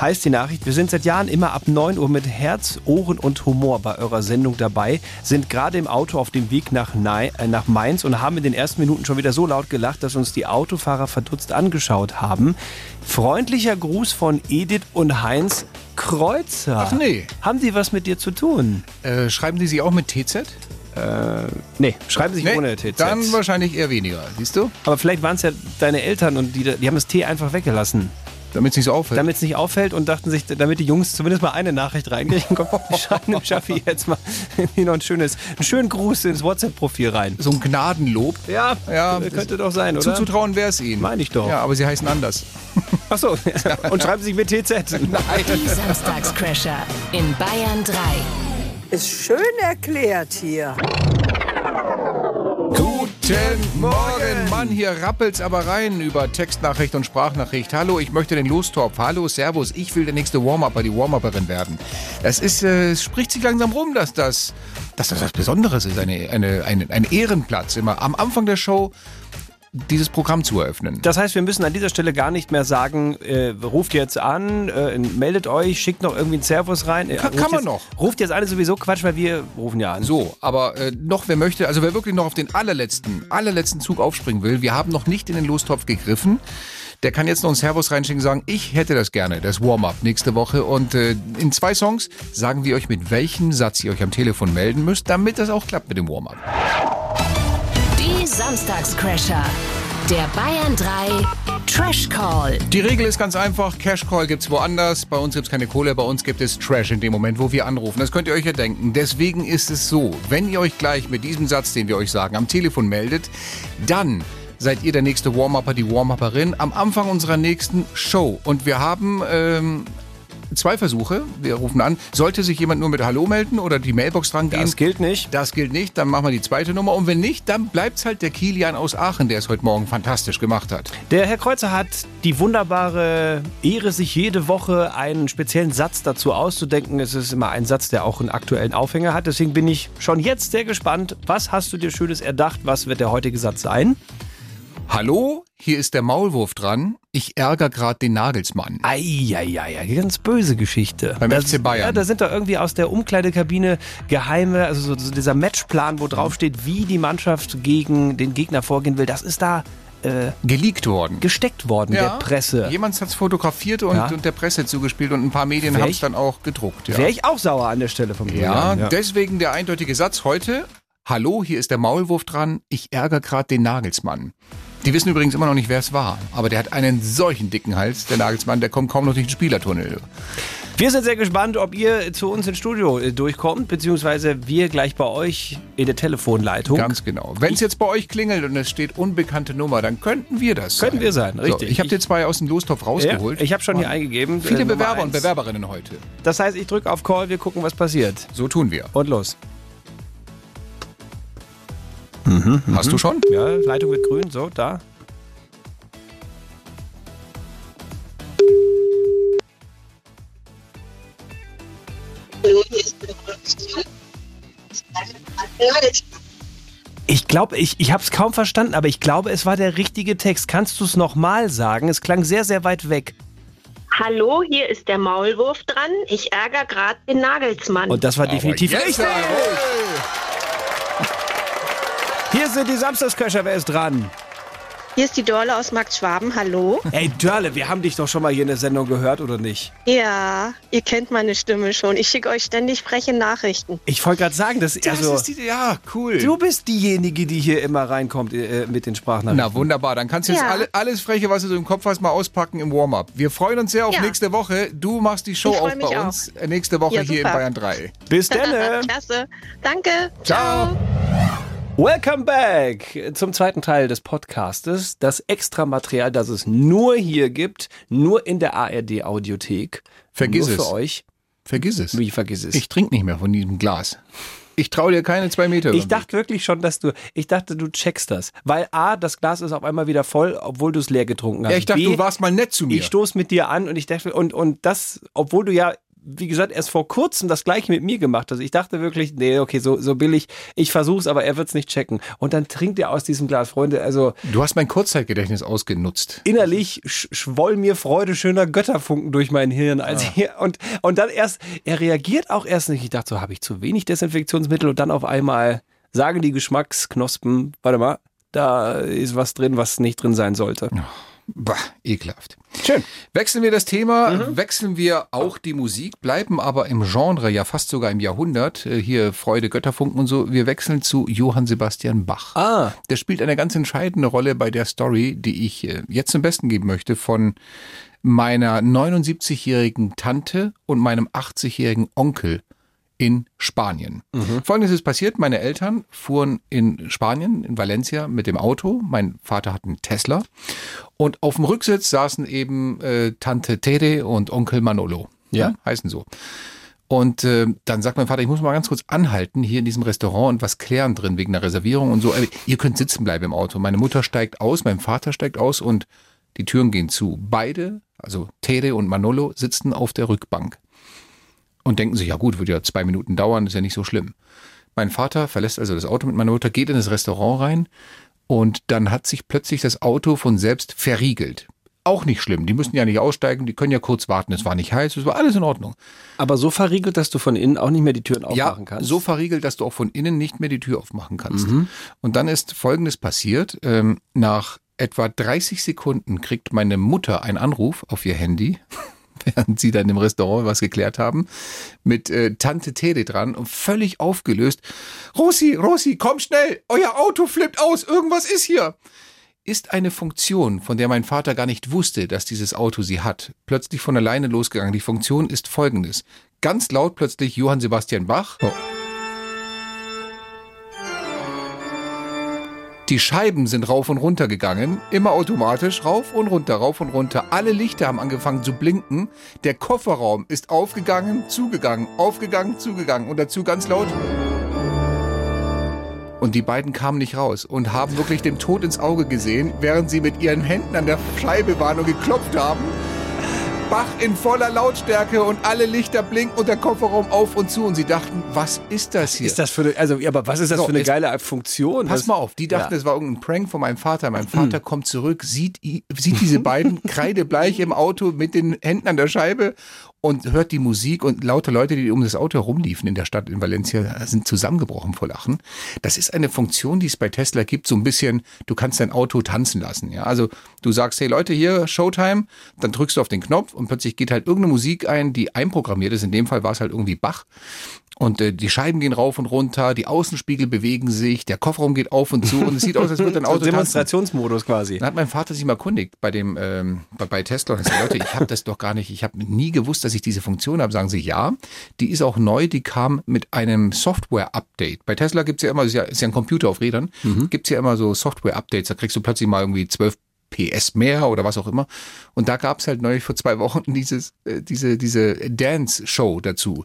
heißt die Nachricht, wir sind seit Jahren immer ab 9 Uhr mit Herz, Ohren und Humor bei eurer Sendung dabei, sind gerade im Auto auf dem Weg nach, Nei, äh, nach Mainz und haben in den ersten Minuten schon wieder so laut gelacht, dass uns die Autofahrer verdutzt angeschaut haben. Freundlicher Gruß von Edith und Heinz Kreuzer. Ach nee. Haben die was mit dir zu tun? Äh, schreiben die sie auch mit TZ? Äh, nee, schreiben sich Nee, ohne TZ. Dann wahrscheinlich eher weniger, siehst du? Aber vielleicht waren es ja deine Eltern und die, die haben das T einfach weggelassen. Damit es nicht so auffällt. Damit es nicht auffällt und dachten sich, damit die Jungs zumindest mal eine Nachricht reinkriegen, komm, wir schreiben dem Schaffi jetzt mal noch ein schönes, einen schönen Gruß ins WhatsApp-Profil rein. So ein Gnadenlob. Ja, Ja, könnte doch sein, oder? Zuzutrauen wäre es ihnen. Meine ich doch. Ja, aber sie heißen anders. Achso, und schreiben sich mit TZ. Die Samstagscrasher in Bayern 3. Ist schön erklärt hier. Guten Morgen, Mann, hier rappelt's aber rein über Textnachricht und Sprachnachricht. Hallo, ich möchte den Lostopf. Hallo, Servus, ich will der nächste Warm-Upper, die Warm-Upperin werden. Das ist, äh, es spricht sich langsam rum, dass das, dass das was Besonderes ist, eine, eine, eine, ein Ehrenplatz immer am Anfang der Show dieses Programm zu eröffnen. Das heißt, wir müssen an dieser Stelle gar nicht mehr sagen, äh, ruft jetzt an, äh, meldet euch, schickt noch irgendwie einen Servus rein. Äh, Kann- kann man jetzt, noch. Ruft jetzt alle sowieso Quatsch, weil wir rufen ja an. So, aber äh, noch wer möchte, also wer wirklich noch auf den allerletzten, allerletzten Zug aufspringen will, wir haben noch nicht in den Lostopf gegriffen. Der kann jetzt noch einen Servus reinschicken und sagen, ich hätte das gerne, das Warm-up nächste Woche. Und äh, in zwei Songs sagen wir euch, mit welchem Satz ihr euch am Telefon melden müsst, damit das auch klappt mit dem Warm-up. Samstagscrasher. Der Bayern 3 Trash Call. Die Regel ist ganz einfach, Cash Call gibt's woanders, bei uns gibt's keine Kohle, bei uns gibt es Trash in dem Moment, wo wir anrufen. Das könnt ihr euch ja denken. Deswegen ist es so, wenn ihr euch gleich mit diesem Satz, den wir euch sagen, am Telefon meldet, dann seid ihr der nächste Warm-Upper, die Warm-Upperin am Anfang unserer nächsten Show. Und wir haben ähm, zwei Versuche. Wir rufen an. Sollte sich jemand nur mit Hallo melden oder die Mailbox dran gehen? Das gilt nicht. Das gilt nicht. Dann machen wir die zweite Nummer. Und wenn nicht, dann bleibt's halt der Kilian aus Aachen, der es heute Morgen fantastisch gemacht hat. Der Herr Kreuzer hat die wunderbare Ehre, sich jede Woche einen speziellen Satz dazu auszudenken. Es ist immer ein Satz, der auch einen aktuellen Aufhänger hat. Deswegen bin ich schon jetzt sehr gespannt. Was hast du dir Schönes erdacht? Was wird der heutige Satz sein? Hallo, hier ist der Maulwurf dran. Ich ärgere gerade den Nagelsmann. Eieiei, ganz böse Geschichte. Beim Das- FC Bayern. Ja, da sind doch irgendwie aus der Umkleidekabine geheime, also so, so dieser Matchplan, wo drauf steht, wie die Mannschaft gegen den Gegner vorgehen will. Das ist da äh, Geleakt worden. gesteckt worden, der Presse. Jemand hat's fotografiert und, Ja. und der Presse zugespielt und ein paar Medien haben es dann auch gedruckt. Ja. Wäre ich auch sauer an der Stelle vom Ja, Julian, deswegen der eindeutige Satz heute. Hallo, hier ist der Maulwurf dran. Ich ärgere gerade den Nagelsmann. Die wissen übrigens immer noch nicht, wer es war. Aber der hat einen solchen dicken Hals, der Nagelsmann, der kommt kaum noch durch den Spielertunnel. Wir sind sehr gespannt, ob ihr zu uns ins Studio äh, durchkommt, beziehungsweise wir gleich bei euch in der Telefonleitung. Ganz genau. Wenn es jetzt bei euch klingelt und es steht unbekannte Nummer, dann könnten wir das Könnten sein. wir sein, richtig. So, ich habe dir zwei aus dem Lostopf rausgeholt. Ja, ich habe schon hier eingegeben. Viele äh, Bewerber und eins. Bewerberinnen heute. Das heißt, ich drücke auf Call, wir gucken, was passiert. So tun wir. Und los. Hast du schon? Ja, Leitung wird grün, so, da. Ich glaube, ich, ich habe es kaum verstanden, aber ich glaube, es war der richtige Text. Kannst du es nochmal sagen? Es klang sehr, sehr weit weg. Hallo, hier ist der Maulwurf dran. Ich ärgere gerade den Nagelsmann. Und das war definitiv richtig. Hier sind die Samstagsköcher. Wer ist dran? Hier ist die Dorle aus Markt Schwaben. Hallo. Ey, Dörle, wir haben dich doch schon mal hier in der Sendung gehört, oder nicht? Ja, ihr kennt meine Stimme schon. Ich schicke euch ständig freche Nachrichten. Ich wollte gerade sagen, das, Das also, ist die, ja, cool. du bist diejenige, die hier immer reinkommt äh, mit den Sprachnachrichten. Na wunderbar, dann kannst du jetzt Ja. alle, alles Freche, was du so im Kopf hast, mal auspacken im Warm-up. Wir freuen uns sehr auf Ja. nächste Woche. Du machst die Show auf mich bei auch. uns äh, nächste Woche Ja, hier in. Bayern 3. Bis dann. Klasse. Danke. Ciao. Welcome back zum zweiten Teil des Podcastes. Das Extramaterial, das es nur hier gibt, nur in der ARD Audiothek. Vergiss nur es. für euch. Vergiss es. Wie vergiss es? Ich trinke nicht mehr von diesem Glas. Ich traue dir keine zwei Meter. Ich dachte wirklich schon, dass du, ich dachte, du checkst das. Weil A, das Glas ist auf einmal wieder voll, obwohl du es leer getrunken hast. Weg. Ja, ich dachte, B, du warst mal nett zu mir. Ich stoß mit dir an und ich dachte, und, und das, obwohl du ja, wie gesagt, erst vor kurzem das gleiche mit mir gemacht hast. Ich dachte wirklich, nee, okay, so, so billig. Ich versuch's, aber er wird's nicht checken. Und dann trinkt er aus diesem Glas, Freunde. Also du hast mein Kurzzeitgedächtnis ausgenutzt. innerlich sch schwoll mir Freude schöner Götterfunken durch mein Hirn. Als hier, und, und dann erst, er reagiert auch erst nicht. Ich dachte so, habe ich zu wenig Desinfektionsmittel? Und dann auf einmal sagen die Geschmacksknospen, warte mal, da ist was drin, was nicht drin sein sollte. Bah, ekelhaft. Schön. Wechseln wir das Thema, Mhm. wechseln wir auch die Musik, bleiben aber im Genre, ja fast sogar im Jahrhundert. Äh, Hier Freude, Götterfunken und so. Wir wechseln zu Johann Sebastian Bach. Ah. Der spielt eine ganz entscheidende Rolle bei der Story, die ich äh, jetzt zum Besten geben möchte von meiner 79-jährigen Tante und meinem 80-jährigen Onkel in Spanien. Folgendes ist passiert, meine Eltern fuhren in Spanien, in Valencia mit dem Auto. Mein Vater hat einen Tesla. Und auf dem Rücksitz saßen eben äh, Tante Tere und Onkel Manolo. Ja. Heißen so. Und äh, dann sagt mein Vater, ich muss mal ganz kurz anhalten hier in diesem Restaurant und was klären drin wegen der Reservierung und so. Äh, Ihr könnt sitzen bleiben im Auto. Meine Mutter steigt aus, mein Vater steigt aus und die Türen gehen zu. Beide, also Tere und Manolo, sitzen auf der Rückbank und denken sich, ja gut, wird ja zwei Minuten dauern, ist ja nicht so schlimm. Mein Vater verlässt also das Auto mit meiner Mutter, geht in das Restaurant rein und dann hat sich plötzlich das Auto von selbst verriegelt. Auch nicht schlimm, die müssen ja nicht aussteigen, die können ja kurz warten, es war nicht heiß, es war alles in Ordnung. Aber so verriegelt, dass du von innen auch nicht mehr die Türen aufmachen ja, kannst. so verriegelt, dass du auch von innen nicht mehr die Tür aufmachen kannst. Und dann ist Folgendes passiert. Ähm, nach etwa 30 Sekunden kriegt meine Mutter einen Anruf auf ihr Handy, während sie dann im Restaurant was geklärt haben, mit äh, Tante Tere dran und völlig aufgelöst. Rosi, Rosi, komm schnell, euer Auto flippt aus, irgendwas ist hier. Ist eine Funktion, von der mein Vater gar nicht wusste, dass dieses Auto sie hat, plötzlich von alleine losgegangen. Die Funktion ist folgendes. Ganz laut plötzlich Johann Sebastian Bach. Die Die Scheiben sind rauf und runter gegangen, immer automatisch, rauf und runter, rauf und runter. Alle Lichter haben angefangen zu blinken. Der Kofferraum ist aufgegangen, zugegangen, aufgegangen, zugegangen und dazu ganz laut. Und die beiden kamen nicht raus und haben wirklich dem Tod ins Auge gesehen, während sie mit ihren Händen an der Scheibe waren und geklopft haben. Bach in voller Lautstärke und alle Lichter blinken und der Kofferraum auf und zu und sie dachten, was ist das hier? Ist das für eine, also, ja, aber was ist das So, für eine es- geile Funktion? Pass mal auf, die dachten, Ja. es war irgendein Prank von meinem Vater. Mein Vater kommt zurück, sieht, sieht diese beiden kreidebleich im Auto mit den Händen an der Scheibe und hört die Musik und lauter Leute, die um das Auto herumliefen in der Stadt in Valencia, sind zusammengebrochen vor Lachen. Das ist eine Funktion, die es bei Tesla gibt, so ein bisschen, du kannst dein Auto tanzen lassen. Ja, also du sagst, hey Leute, hier Showtime, dann drückst du auf den Knopf und plötzlich geht halt irgendeine Musik ein, die einprogrammiert ist. In dem Fall war es halt irgendwie Bach. Und äh, die Scheiben gehen rauf und runter, die Außenspiegel bewegen sich, der Kofferraum geht auf und zu und es sieht aus, als würde ein So Auto tanzen. Demonstrationsmodus quasi. Dann hat mein Vater sich mal kundigt bei dem ähm, bei, bei Tesla und hat gesagt, Leute, ich habe das doch gar nicht, ich habe nie gewusst, dass ich diese Funktion habe. Sagen sie, ja, die ist auch neu, die kam mit einem Software-Update. Bei Tesla gibt's ja immer, ist ja, ist ja ein Computer auf Rädern, gibt's ja immer so Software-Updates, da kriegst du plötzlich mal irgendwie 12 PS mehr oder was auch immer. Und da gab's halt neulich vor zwei Wochen dieses, äh, diese, diese Dance-Show dazu.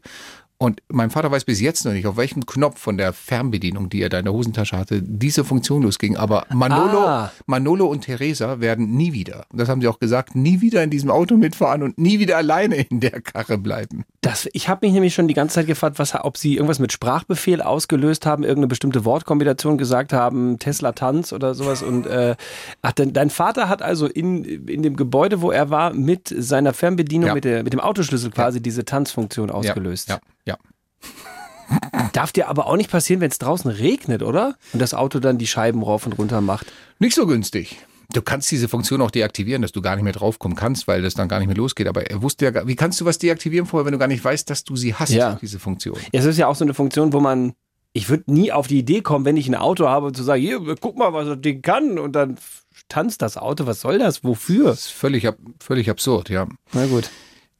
Und mein Vater weiß bis jetzt noch nicht, auf welchem Knopf von der Fernbedienung, die er da in der Hosentasche hatte, diese Funktion losging. Aber Manolo, Ah. Manolo und Teresa werden nie wieder, und das haben sie auch gesagt, nie wieder in diesem Auto mitfahren und nie wieder alleine in der Karre bleiben. Das, ich habe mich nämlich schon die ganze Zeit gefragt, was, ob sie irgendwas mit Sprachbefehl ausgelöst haben, irgendeine bestimmte Wortkombination gesagt haben, Tesla Tanz oder sowas. Und äh, ach, dein, dein Vater hat also in, in dem Gebäude, wo er war, mit seiner Fernbedienung, Ja. mit, der, mit dem Autoschlüssel quasi diese Tanzfunktion ausgelöst. Ja, ja. Darf dir aber auch nicht passieren, wenn es draußen regnet, oder? Und das Auto dann die Scheiben rauf und runter macht. Nicht so günstig. Du kannst diese Funktion auch deaktivieren, dass du gar nicht mehr draufkommen kannst, weil das dann gar nicht mehr losgeht. Aber er wusste ja, gar- wie kannst du was deaktivieren vorher, wenn du gar nicht weißt, dass du sie hast, Ja. diese Funktion? Es ist ja auch so eine Funktion, wo man, ich würde nie auf die Idee kommen, wenn ich ein Auto habe, zu sagen, hier, guck mal, was das Ding kann. Und dann tanzt das Auto. Was soll das? Wofür? Das ist völlig, völlig absurd, ja. Na gut.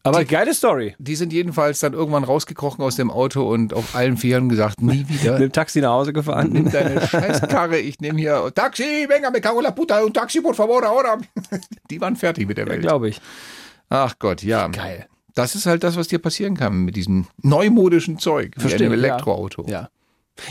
Aber geile Story. Die sind jedenfalls dann irgendwann rausgekrochen aus dem Auto und auf allen Vieren gesagt, nie wieder. Mit dem Taxi nach Hause gefahren. Nimm deine Scheißkarre, ich nehme hier Taxi, venga, me cago la puta, un taxi, por favor, ahora. Die waren fertig mit der Welt. Glaube ich. Ach Gott, ja. Geil. Das ist halt das, was dir passieren kann mit diesem neumodischen Zeug, wie Verstehe, einem ja. Elektroauto. Ja.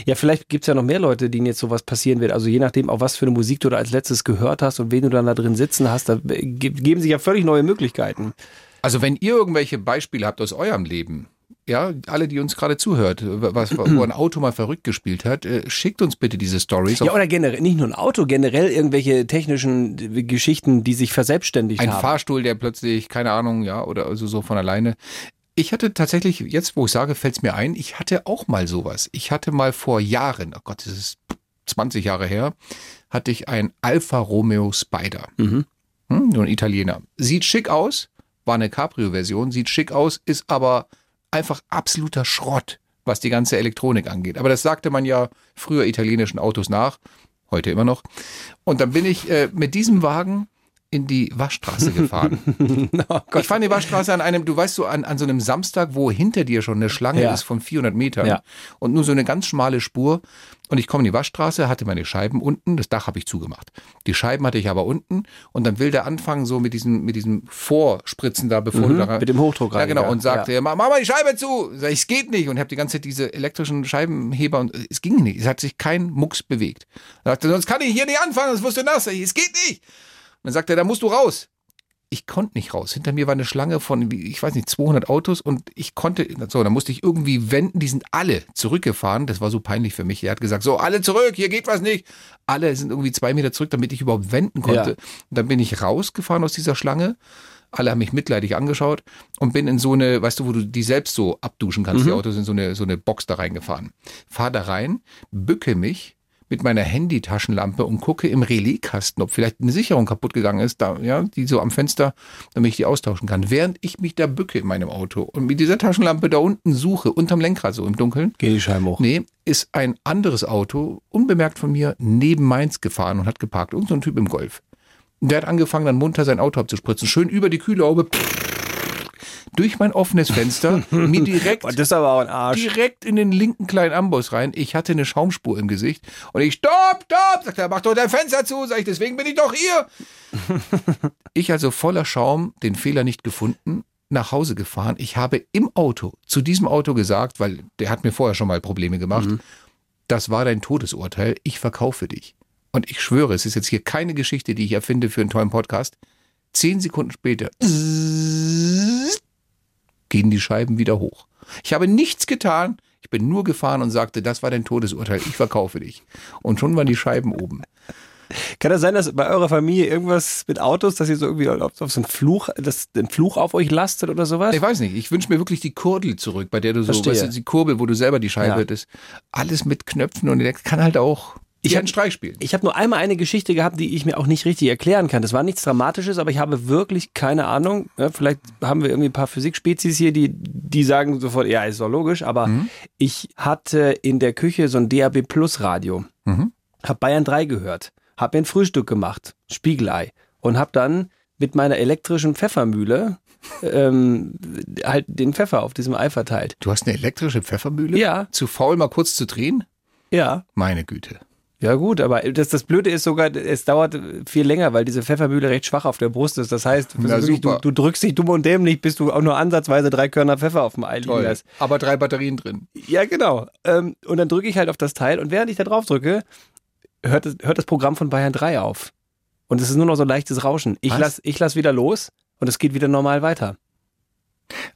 Ja, vielleicht gibt's ja noch mehr Leute, denen jetzt sowas passieren wird. Also je nachdem, auch was für eine Musik du da als letztes gehört hast und wen du dann da drin sitzen hast, da ge- geben sich ja völlig neue Möglichkeiten. Also wenn ihr irgendwelche Beispiele habt aus eurem Leben, ja, alle, die uns gerade zuhört, was, wo ein Auto mal verrückt gespielt hat, äh, schickt uns bitte diese Stories. Ja, oder generell, nicht nur ein Auto, generell irgendwelche technischen äh, Geschichten, die sich verselbstständigt Ein haben. Fahrstuhl, der plötzlich, keine Ahnung, ja, oder also so von alleine. Ich hatte tatsächlich, jetzt wo ich sage, fällt es mir ein, ich hatte auch mal sowas. Ich hatte mal vor Jahren, oh Gott, das ist 20 Jahre her, hatte ich ein Alfa Romeo Spider. Mhm. Hm, nur ein Italiener. Sieht schick aus, war eine Cabrio-Version, sieht schick aus, ist aber einfach absoluter Schrott, was die ganze Elektronik angeht. Aber das sagte man ja früher italienischen Autos nach, heute immer noch. Und dann bin ich äh, mit diesem Wagen in die Waschstraße gefahren. Oh ich fahre in die Waschstraße an einem, du weißt so, an, an so einem Samstag, wo hinter dir schon eine Schlange Ja. ist von 400 Metern Ja. und nur so eine ganz schmale Spur. Und ich komme in die Waschstraße, hatte meine Scheiben unten, das Dach habe ich zugemacht. Die Scheiben hatte ich aber unten und dann will der anfangen so mit diesem, mit diesem Vorspritzen da, bevor Mhm, du da rein- mit dem Hochdruckreiniger, Ja, genau. Und sagte, ja. mach mal die Scheibe zu. Sag ich, es geht nicht. Und ich habe die ganze Zeit diese elektrischen Scheibenheber und es ging nicht. Es hat sich kein Mucks bewegt. Er sagte, sonst kann ich hier nicht anfangen, sonst wirst du nass. Sag ich, Es geht nicht. Dann sagte er, da musst du raus. Ich konnte nicht raus. Hinter mir war eine Schlange von, ich weiß nicht, 200 Autos und ich konnte, so, dann musste ich irgendwie wenden. Die sind alle zurückgefahren. Das war so peinlich für mich. Er hat gesagt, so, alle zurück, hier geht was nicht. Alle sind irgendwie zwei Meter zurück, damit ich überhaupt wenden konnte. Ja. Und dann bin ich rausgefahren aus dieser Schlange. Alle haben mich mitleidig angeschaut und bin in so eine, weißt du, wo du die selbst so abduschen kannst, die Mhm. Autos in so eine, so eine Box da reingefahren. Fahr da rein, bücke mich mit meiner Handytaschenlampe und gucke im Relaiskasten, ob vielleicht eine Sicherung kaputt gegangen ist, da, ja, die so am Fenster, damit ich die austauschen kann. Während ich mich da bücke in meinem Auto und mit dieser Taschenlampe da unten suche, unterm Lenkrad so im Dunkeln. Geh die Scheiben hoch. Nee, ist ein anderes Auto, unbemerkt von mir, neben meins gefahren und hat geparkt. Irgend so ein Typ im Golf. Der hat angefangen, dann munter sein Auto abzuspritzen. Schön über die Kühlhaube. Durch mein offenes Fenster, mir direkt, Arsch. direkt in den linken kleinen Amboss rein. Ich hatte eine Schaumspur im Gesicht und ich, stopp, stopp, sagt er, mach doch dein Fenster zu, sag ich, deswegen bin ich doch hier. ich also voller Schaum, den Fehler nicht gefunden, nach Hause gefahren. Ich habe im Auto zu diesem Auto gesagt, weil der hat mir vorher schon mal Probleme gemacht, das war dein Todesurteil, ich verkaufe dich. Und ich schwöre, es ist jetzt hier keine Geschichte, die ich erfinde für einen tollen Podcast. Zehn Sekunden später gehen die Scheiben wieder hoch. Ich habe nichts getan. Ich bin nur gefahren und sagte, das war dein Todesurteil, ich verkaufe dich. Und schon waren die Scheiben oben. Kann das sein, dass bei eurer Familie irgendwas mit Autos, dass ihr so irgendwie auf, auf so einen Fluch, dass ein Fluch auf euch lastet oder sowas? Ich weiß nicht, ich wünsche mir wirklich die Kurdel zurück, bei der du so, Verstehe. weißt du, die Kurbel, wo du selber die Scheibe Ja. hättest. Alles mit Knöpfen und der kann halt auch Ich ich hab- einen Streich spielen. Ich habe nur einmal eine Geschichte gehabt, die ich mir auch nicht richtig erklären kann. Das war nichts Dramatisches, aber ich habe wirklich keine Ahnung. Ja, vielleicht haben wir irgendwie ein paar Physikspezies hier, die, die sagen sofort, ja, ist doch logisch. Aber ich hatte in der Küche so ein DAB Plus Radio. Mhm. Hab Bayern 3 gehört. Hab mir ein Frühstück gemacht, Spiegelei. Und hab dann mit meiner elektrischen Pfeffermühle ähm, halt den Pfeffer auf diesem Ei verteilt. Du hast eine elektrische Pfeffermühle? Ja. Zu faul, mal kurz zu drehen? Ja. Meine Güte. Ja gut, aber das, das Blöde ist sogar, es dauert viel länger, weil diese Pfeffermühle recht schwach auf der Brust ist. Das heißt, Na, wirklich, du, du drückst dich dumm und dämlich, bis du auch nur ansatzweise drei Körner Pfeffer auf dem Ei liegen lässt. Aber drei Batterien drin. Ja, genau. Ähm, und dann drücke ich halt auf das Teil und während ich da drauf drücke, hört, das- hört das Programm von Bayern 3 auf. Und es ist nur noch so leichtes Rauschen. Ich Was? lass, ich lass wieder los und es geht wieder normal weiter.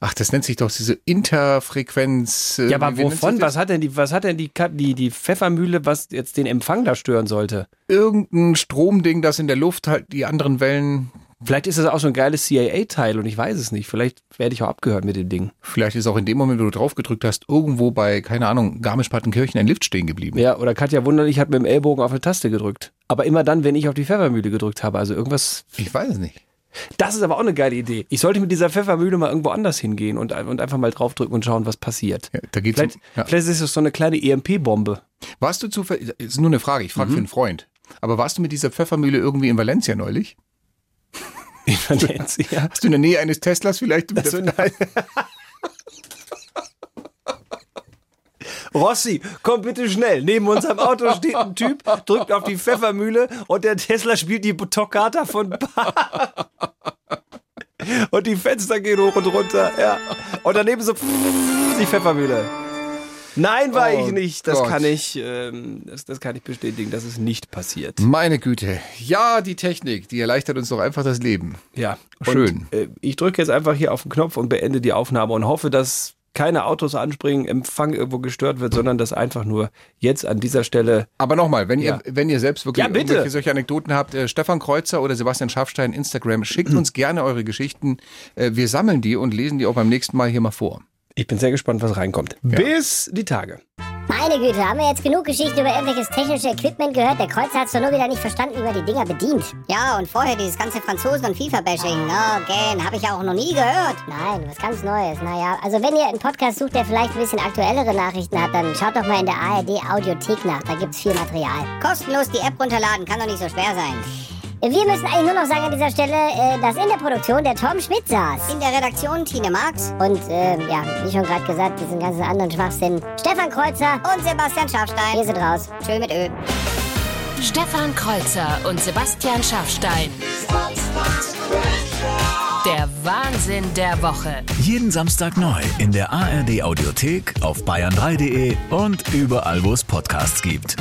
Ach, das nennt sich doch diese Interfrequenz. äh, ja, aber wovon? Was hat denn die, was hat denn die, die, die Pfeffermühle, was jetzt den Empfang da stören sollte? Irgendein Stromding, das in der Luft halt die anderen Wellen. Vielleicht ist das auch so ein geiles CIA-Teil und ich weiß es nicht. Vielleicht werde ich auch abgehört mit dem Ding. Vielleicht ist auch in dem Moment, wo du drauf gedrückt hast, irgendwo bei, keine Ahnung, Garmisch-Partenkirchen ein Lift stehen geblieben. Ja, oder Katja Wunderlich hat mit dem Ellbogen auf eine Taste gedrückt. Aber immer dann, wenn ich auf die Pfeffermühle gedrückt habe. Also irgendwas. Ich weiß es nicht. Das ist aber auch eine geile Idee. Ich sollte mit dieser Pfeffermühle mal irgendwo anders hingehen und, und einfach mal draufdrücken und schauen, was passiert. Ja, da geht's vielleicht, um, ja. vielleicht ist es so eine kleine EMP-Bombe. Warst du zufällig, ist nur eine Frage, ich frage Mhm. für einen Freund. Aber warst du mit dieser Pfeffermühle irgendwie in Valencia neulich? In Valencia? Hast du in der Nähe eines Teslas vielleicht? Das der- wird- Rossi, komm bitte schnell. Neben unserem Auto steht ein Typ, drückt auf die Pfeffermühle und der Tesla spielt die Toccata von Bach. Und die Fenster gehen hoch und runter. Ja. Und daneben so die Pfeffermühle. Nein, war Oh ich nicht. Das Gott. kann ich, ähm, das, das kann ich bestätigen. Das ist nicht passiert. Meine Güte. Ja, die Technik, die erleichtert uns doch einfach das Leben. Ja, Schön. Und, äh, ich drücke jetzt einfach hier auf den Knopf und beende die Aufnahme und hoffe, dass keine Autos anspringen, Empfang irgendwo gestört wird, sondern dass einfach nur jetzt an dieser Stelle. Aber nochmal, wenn Ja. ihr, wenn ihr selbst wirklich Ja, bitte. irgendwelche solche Anekdoten habt, äh, Stefan Kreuzer oder Sebastian Schaffstein Instagram, schickt uns gerne eure Geschichten. Äh, wir sammeln die und lesen die auch beim nächsten Mal hier mal vor. Ich bin sehr gespannt, was reinkommt. Bis die Tage. Meine Güte, haben wir jetzt genug Geschichten über irgendwelches technische Equipment gehört? Der Kreuzer hat's doch nur wieder nicht verstanden, wie man die Dinger bedient. Ja, und vorher dieses ganze Franzosen- und FIFA-Bashing. No, gern, habe ich ja auch noch nie gehört. Nein, was ganz Neues. Naja, also wenn ihr einen Podcast sucht, der vielleicht ein bisschen aktuellere Nachrichten hat, dann schaut doch mal in der ARD Audiothek nach. Da gibt's viel Material. Kostenlos die App runterladen, kann doch nicht so schwer sein. Wir müssen eigentlich nur noch sagen an dieser Stelle, äh, dass in der Produktion der Tom Schmidt saß. In der Redaktion Tine Marx Und, äh, ja, wie schon gerade gesagt, diesen ganzen anderen Schwachsinn. Stefan Kreuzer und Sebastian Schafstein. Wir sind raus. Schön mit Ö. Stefan Kreuzer und Sebastian Schaffstein. Der Wahnsinn der Woche. Jeden Samstag neu in der ARD Audiothek, auf bayern3.de und überall, wo es Podcasts gibt.